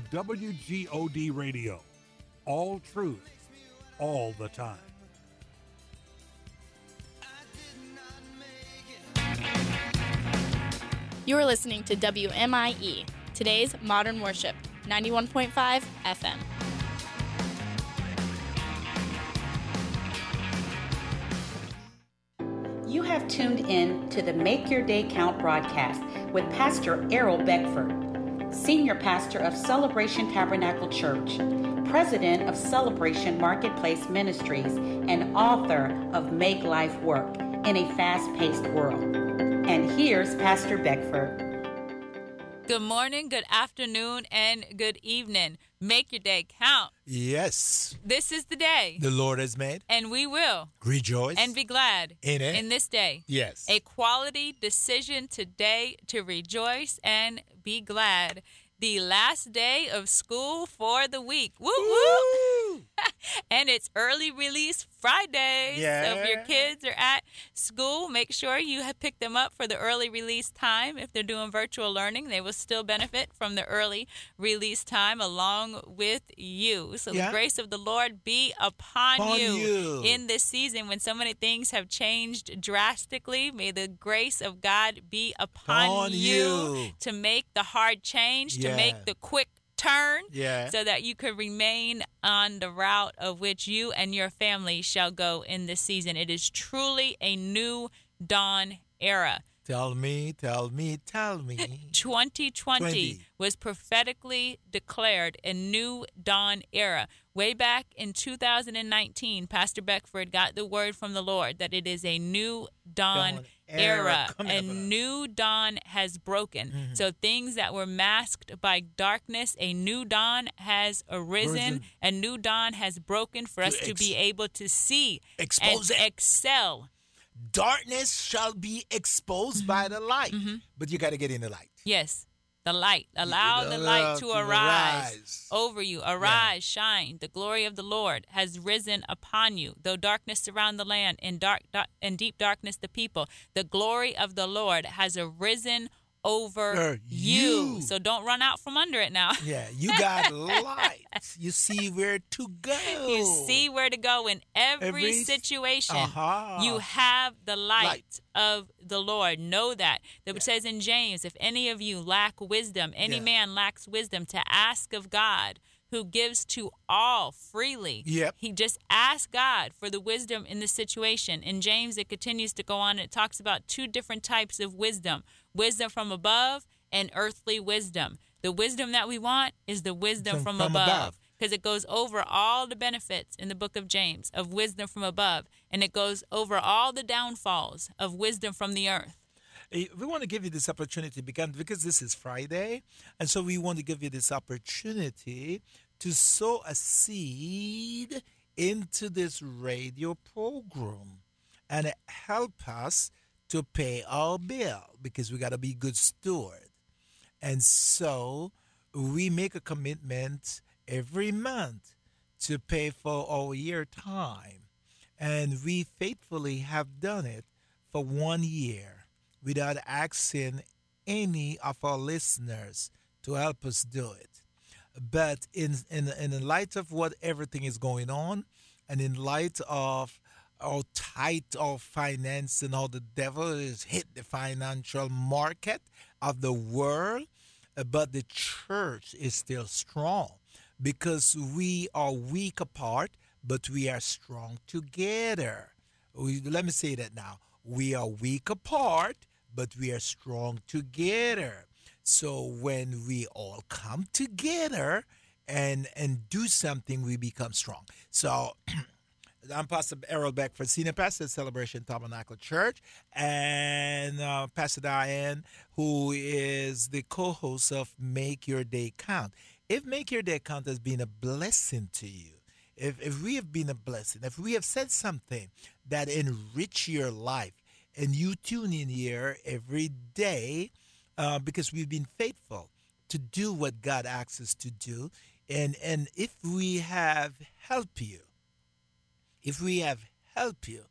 WGOD Radio. All truth, all the time. You are listening to WMIE, today's Modern Worship, 91.5 FM. You have tuned in to the Make Your Day Count broadcast with Pastor Errol Beckford, Senior Pastor of Celebration Tabernacle Church, President of Celebration Marketplace Ministries, and author of Make Life Work in a Fast Paced World. And here's Pastor Beckford. Good morning, good afternoon, and good evening. Make your day count. Yes. This is the day. The Lord has made. And we will rejoice and be glad in it. In this day. Yes. A quality decision today to rejoice and be glad the last day of school for the week. Woo woo! and it's early release Friday. Yeah. So if your kids are at school, make sure you have picked them up for the early release time. If they're doing virtual learning, they will still benefit from the early release time along with you. So Yeah. the grace of the Lord be upon, Upon you. in this season when so many things have changed drastically. May the grace of God be upon Upon you. to make the hard change, to make the quick turn, Yeah. so that you could remain on the route of which you and your family shall go in this season. It is truly a new dawn era. Tell me, tell me, tell me. 2020 20. was prophetically declared a new dawn era. Way back in 2019, Pastor Beckford got the word from the Lord that it is a new dawn, Dawn era era. A. Mm-hmm. new dawn has broken. So things that were masked by darkness, a new dawn has arisen. Risen. A new dawn has broken for us to be able to see Expose and it. excel. Darkness shall be exposed by Mm-hmm. the light. But you got to get in the light. Yes, the light. Allow the light to, to arise, arise. over you. Arise, shine. The glory of the Lord has risen upon you. Though darkness surround the land, in dark, dark and deep darkness the people, the glory of the Lord has arisen over Er, you. you. So don't run out from under it now. Yeah, you got light. You see where to go. You see where to go in every, Every- situation. Aha. You have the light, Light. of the Lord. Know that. That says in James, if any of you lack wisdom, any Yeah. man lacks wisdom, to ask of God, who gives to all freely. Yep. He just asked God for the wisdom in the situation. In James, it continues to go on. and It talks about two different types of wisdom wisdom from above and earthly wisdom. The wisdom that we want is the wisdom From- from, from above. because it goes over all the benefits in the book of James of wisdom from above, and it goes over all the downfalls of wisdom from the earth. Eh, We want to give you this opportunity because, because this is Friday, and so we want to give you this opportunity to sow a seed into this radio program and help us to pay our bill because we got to be good steward. And so we make a commitment every month to pay for our year time. And we faithfully have done it for one year without asking any of our listeners to help us do it. But in, in, in the light of what everything is going on, and in light of how tight our finance and how the devil has hit the financial market of the world, but the church is still strong because we are weak apart, but we are strong together. We, let me say that now. We are weak apart, but we are strong together. So when we all come together and and do something, we become strong. So I'm Pastor Errol Beckford Senior Pastor at Celebration Tabernacle Church, and uh, Pastor Diane, who is the co host of Make Your Day Count. If Make Your Day Count has been a blessing to you, if, if we have been a blessing, if we have said something that enrich your life, and you tune in here every day uh, because we've been faithful to do what God asks us to do, and and if we have helped you, if we have helped you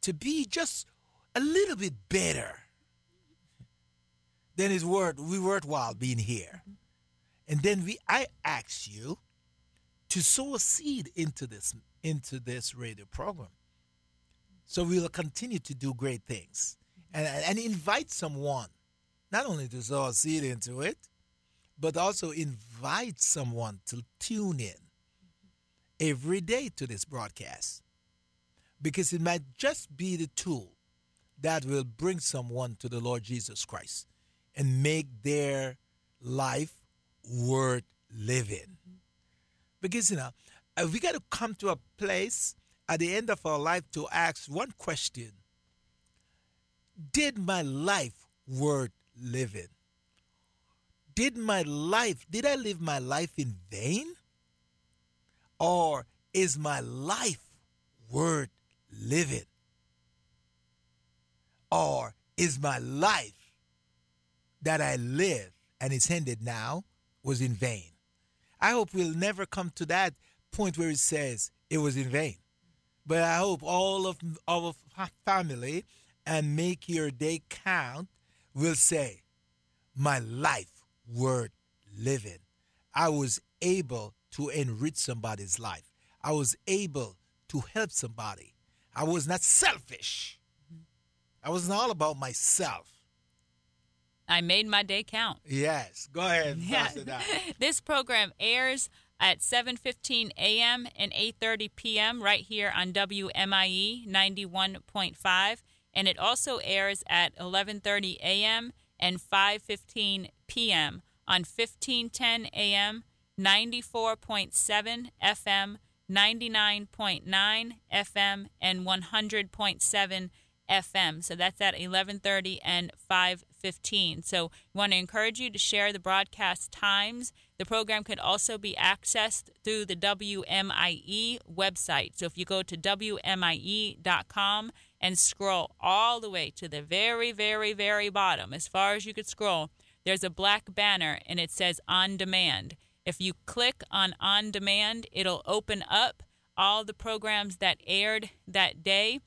to be just a little bit better, then it's worth we worthwhile being here. And then we I ask you to sow a seed into this into this radio program. So we will continue to do great things and, and invite someone, not only to sow a seed into it, but also invite someone to tune in every day to this broadcast. Because it might just be the tool that will bring someone to the Lord Jesus Christ and make their life worth living. Because, you know, uh, we got to come to a place at the end of our life to ask one question Did my life worth living? Did my life, did I live my life in vain? Or is my life worth living? Or is my life that I live and it's ended now was in vain? I hope we'll never come to that point where it says it was in vain. But I hope all of our family and make your day count will say, My life worth living. I was able to enrich somebody's life. I was able to help somebody. I was not selfish. Mm-hmm. I wasn't all about myself. I made my day count. Yes, go ahead. Yeah. pass it out. This program airs at 7:15 a.m. and 8:30 p.m. right here on WMIE 91.5 and it also airs at 11:30 a.m. and 5:15 p.m. on 1510 a.m., 94.7 FM, 99.9 FM and 100.7 FM. So that's at 11:30 and 5:15. So we want to encourage you to share the broadcast times. The program can also be accessed through the WMIE website. So if you go to WMIE.com and scroll all the way to the very, very, very bottom, as far as you could scroll, there's a black banner and it says on demand. If you click on on demand, it'll open up all the programs that aired that day.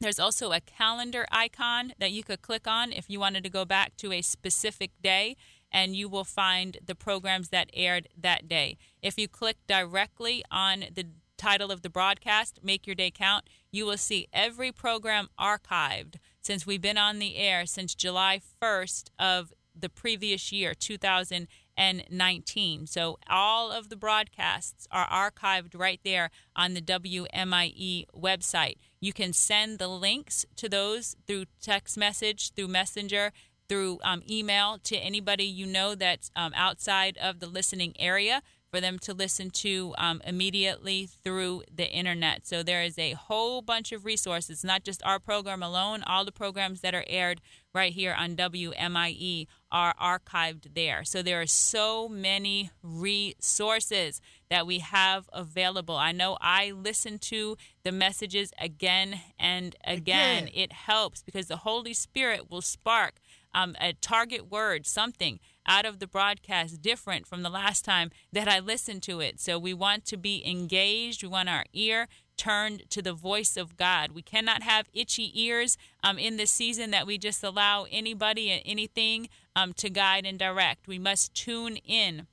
There's also a calendar icon that you could click on if you wanted to go back to a specific day, and you will find the programs that aired that day. If you click directly on the title of the broadcast, Make Your Day Count, you will see every program archived since we've been on the air since July 1st of the previous year, 2019. So all of the broadcasts are archived right there on the WMIE website. You can send the links to those through text message, through Messenger, through um, email to anybody you know that's um, outside of the listening area for them to listen to um, immediately through the internet. So there is a whole bunch of resources, not just our program alone, all the programs that are aired right here on WMIE are archived there. So there are so many resources that we have available. I know I listen to the messages again and again. Again. It helps because the Holy Spirit will spark um, a target word, something out of the broadcast different from the last time that I listened to it. So we want to be engaged. We want our ear turned to the voice of God. We cannot have itchy ears um, in this season that we just allow anybody and anything um, to guide and direct. We must tune in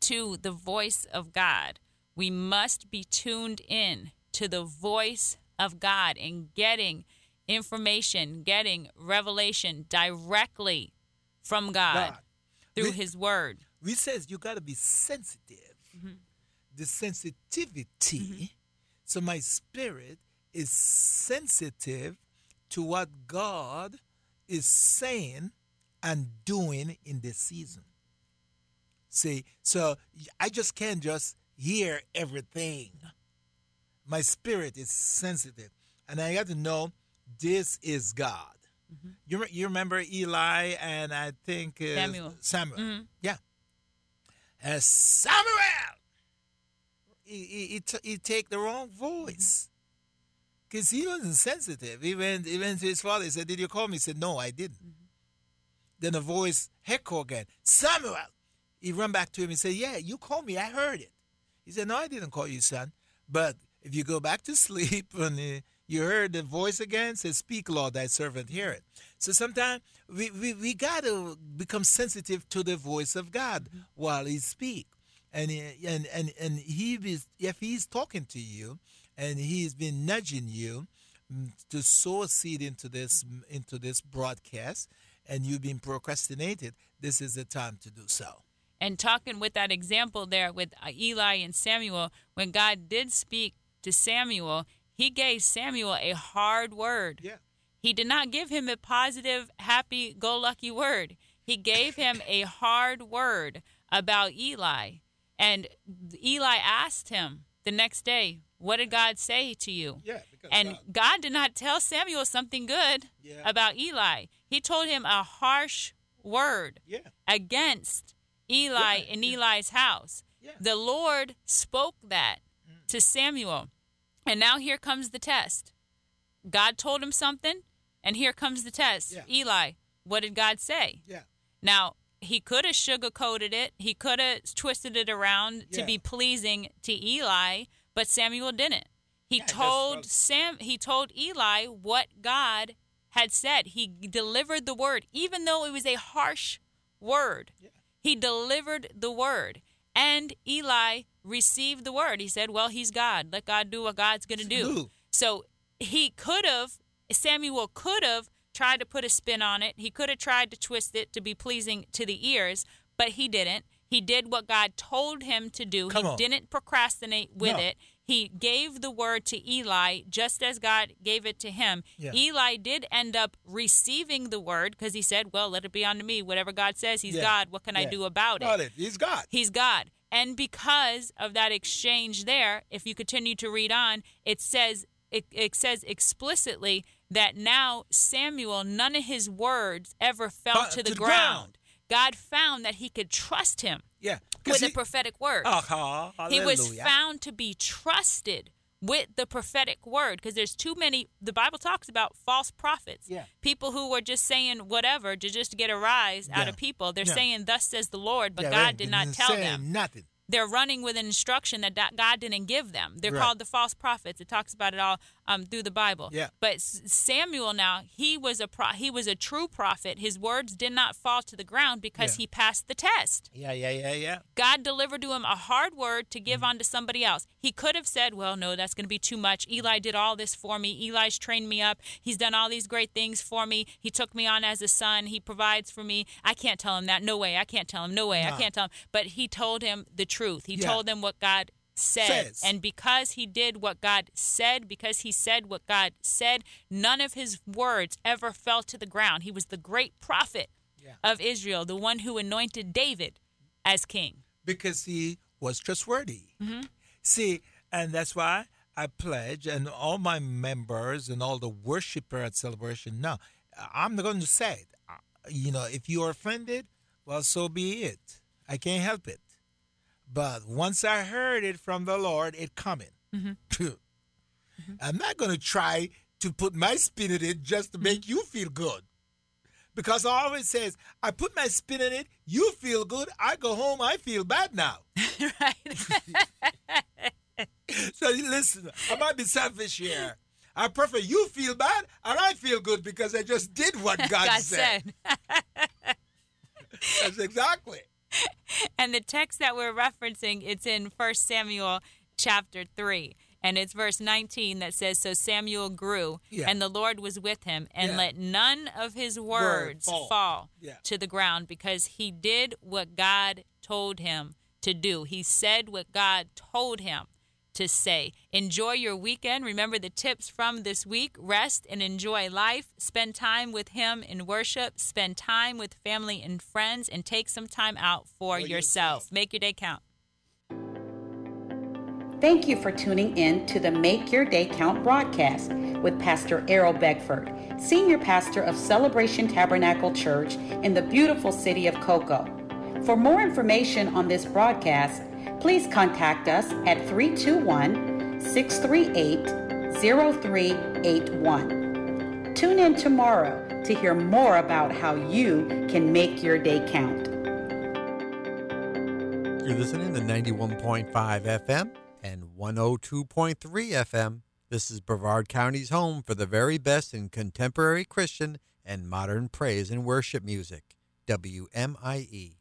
to the voice of God. We must be tuned in to the voice of God and getting information, getting revelation directly from God, God. Through We- His Word. We says you got to be sensitive. Mm-hmm. The sensitivity. Mm-hmm. So my spirit is sensitive to what God is saying and doing in this season. See, so I just can't just hear everything. My spirit is sensitive, and I got to know this is God. You, re- you remember Eli and I think uh, Samuel. Samuel. Yeah. Uh, Samuel! He, he, he, t- he take the wrong voice. Because he wasn't sensitive. He went, he went to his father. He said, Did you call me? He said, No, I didn't. Then the voice echo again, Samuel! He run back to him and said, Yeah, you called me. I heard it. He said, No, I didn't call you, son. But if you go back to sleep and uh, You heard the voice again? Say, Speak, Lord, thy servant hear it. So sometimes we, we, we got to become sensitive to the voice of God while he speak. And, and, and, and he is, if he's talking to you and he's been nudging you mm, to sow a seed into this, into this broadcast and you've been procrastinated, this is the time to do so. and talking with that example there with uh, Eli and Samuel, when God did speak to Samuel, he gave Samuel a hard word. Yeah. He did not give him a positive, happy go lucky word. He gave him a hard word about Eli. And Eli asked him the next day, What did God say to you? Yeah, and God- God did not tell Samuel something good Yeah. about Eli. He told him a harsh word Yeah. against Eli Yeah, in. Eli's house. The Lord spoke that to Samuel. And now here comes the test. God told him something, and here comes the test. Yeah. Eli, what did God say? Yeah. Now, he could have sugarcoated it, he could have twisted it around to be pleasing to Eli, but Samuel didn't. He Yeah, told Sam he told Eli what God had said. He delivered the word even though it was a harsh word. He delivered the word. And Eli received the word. He said, Well, he's God. Let God do what God's going to do. So he could have, Samuel could have tried to put a spin on it. He could have tried to twist it to be pleasing to the ears, but he didn't. He did what God told him to do. Come he on. didn't procrastinate with No. it. He gave the word to Eli just as God gave it to him. Yeah. Eli did end up receiving the word because he said, Well, let it be unto me. Whatever God says, He's Yeah. God. What can I do about it? It. He's God. He's God. And because of that exchange there, if you continue to read on, it says it, it says explicitly that now Samuel, none of his words ever fell Fell to the, to the ground. ground. God found that he could trust him Yeah. with he- prophetic word. Aha, he was found to be trusted with the prophetic word because there's too many the bible talks about false prophets Yeah. people who were just saying whatever to just get a rise out of people they're Yeah. saying thus says the lord but Yeah, god did Didn't tell them nothing. They're running with an instruction that God didn't give them. They're Right. called the false prophets. It talks about it all um, through the Bible. Yeah. But Samuel now he was a pro- he was a true prophet. His words did not fall to the ground because Yeah. he passed the test. Yeah, yeah, yeah, yeah. God delivered to him a hard word to give on to somebody else. He could have said, Well, no, that's going to be too much. Eli did all this for me. Eli's trained me up. He's done all these great things for me. He took me on as a son. He provides for me. I can't tell him that. No way. I can't tell him. No way. I can't tell him. But he told him the truth. He Yeah. told them what God said. Says. And because he did what God said, because he said what God said, none of his words ever fell to the ground. He was the great prophet Yeah. of Israel, the one who anointed David as king. Because he was trustworthy. Mm-hmm. See, and that's why I pledge, and all my members and all the worshiper at Celebration. Now, I'm not going to say it. You know, if you are offended, well, so be it. I can't help it. But once I heard it from the Lord, it coming. Mm-hmm. I'm not going to try to put my spin in it just to make you feel good. Because I always says, I put my spin in it, you feel good, I go home, I feel bad now. right. So listen, I might be selfish here. I prefer you feel bad and I feel good because I just did what God, God said. said. That's exactly. And the text that we're referencing, it's in 1 Samuel chapter 3. And it's verse 19 that says, So Samuel grew, Yeah. and the Lord was with him, and Yeah. let none of his words fall. fall, Yeah. to the ground, because he did what God told him to do. He said what God told him to say. Enjoy your weekend. Remember the tips from this week rest and enjoy life. Spend time with Him in worship. Spend time with family and friends, and take some time out for, For yourself. yourself. Make your day count. Thank you for tuning in to the Make Your Day Count broadcast with Pastor Errol Beckford, Senior Pastor of Celebration Tabernacle Church in the beautiful city of Cocoa. For more information on this broadcast, please contact us at 321 638 0381. Tune in tomorrow to hear more about how you can make your day count. You're listening to 91.5 FM and 102.3 FM This is Brevard County's home for the very best in contemporary Christian and modern praise and worship music. WMIE.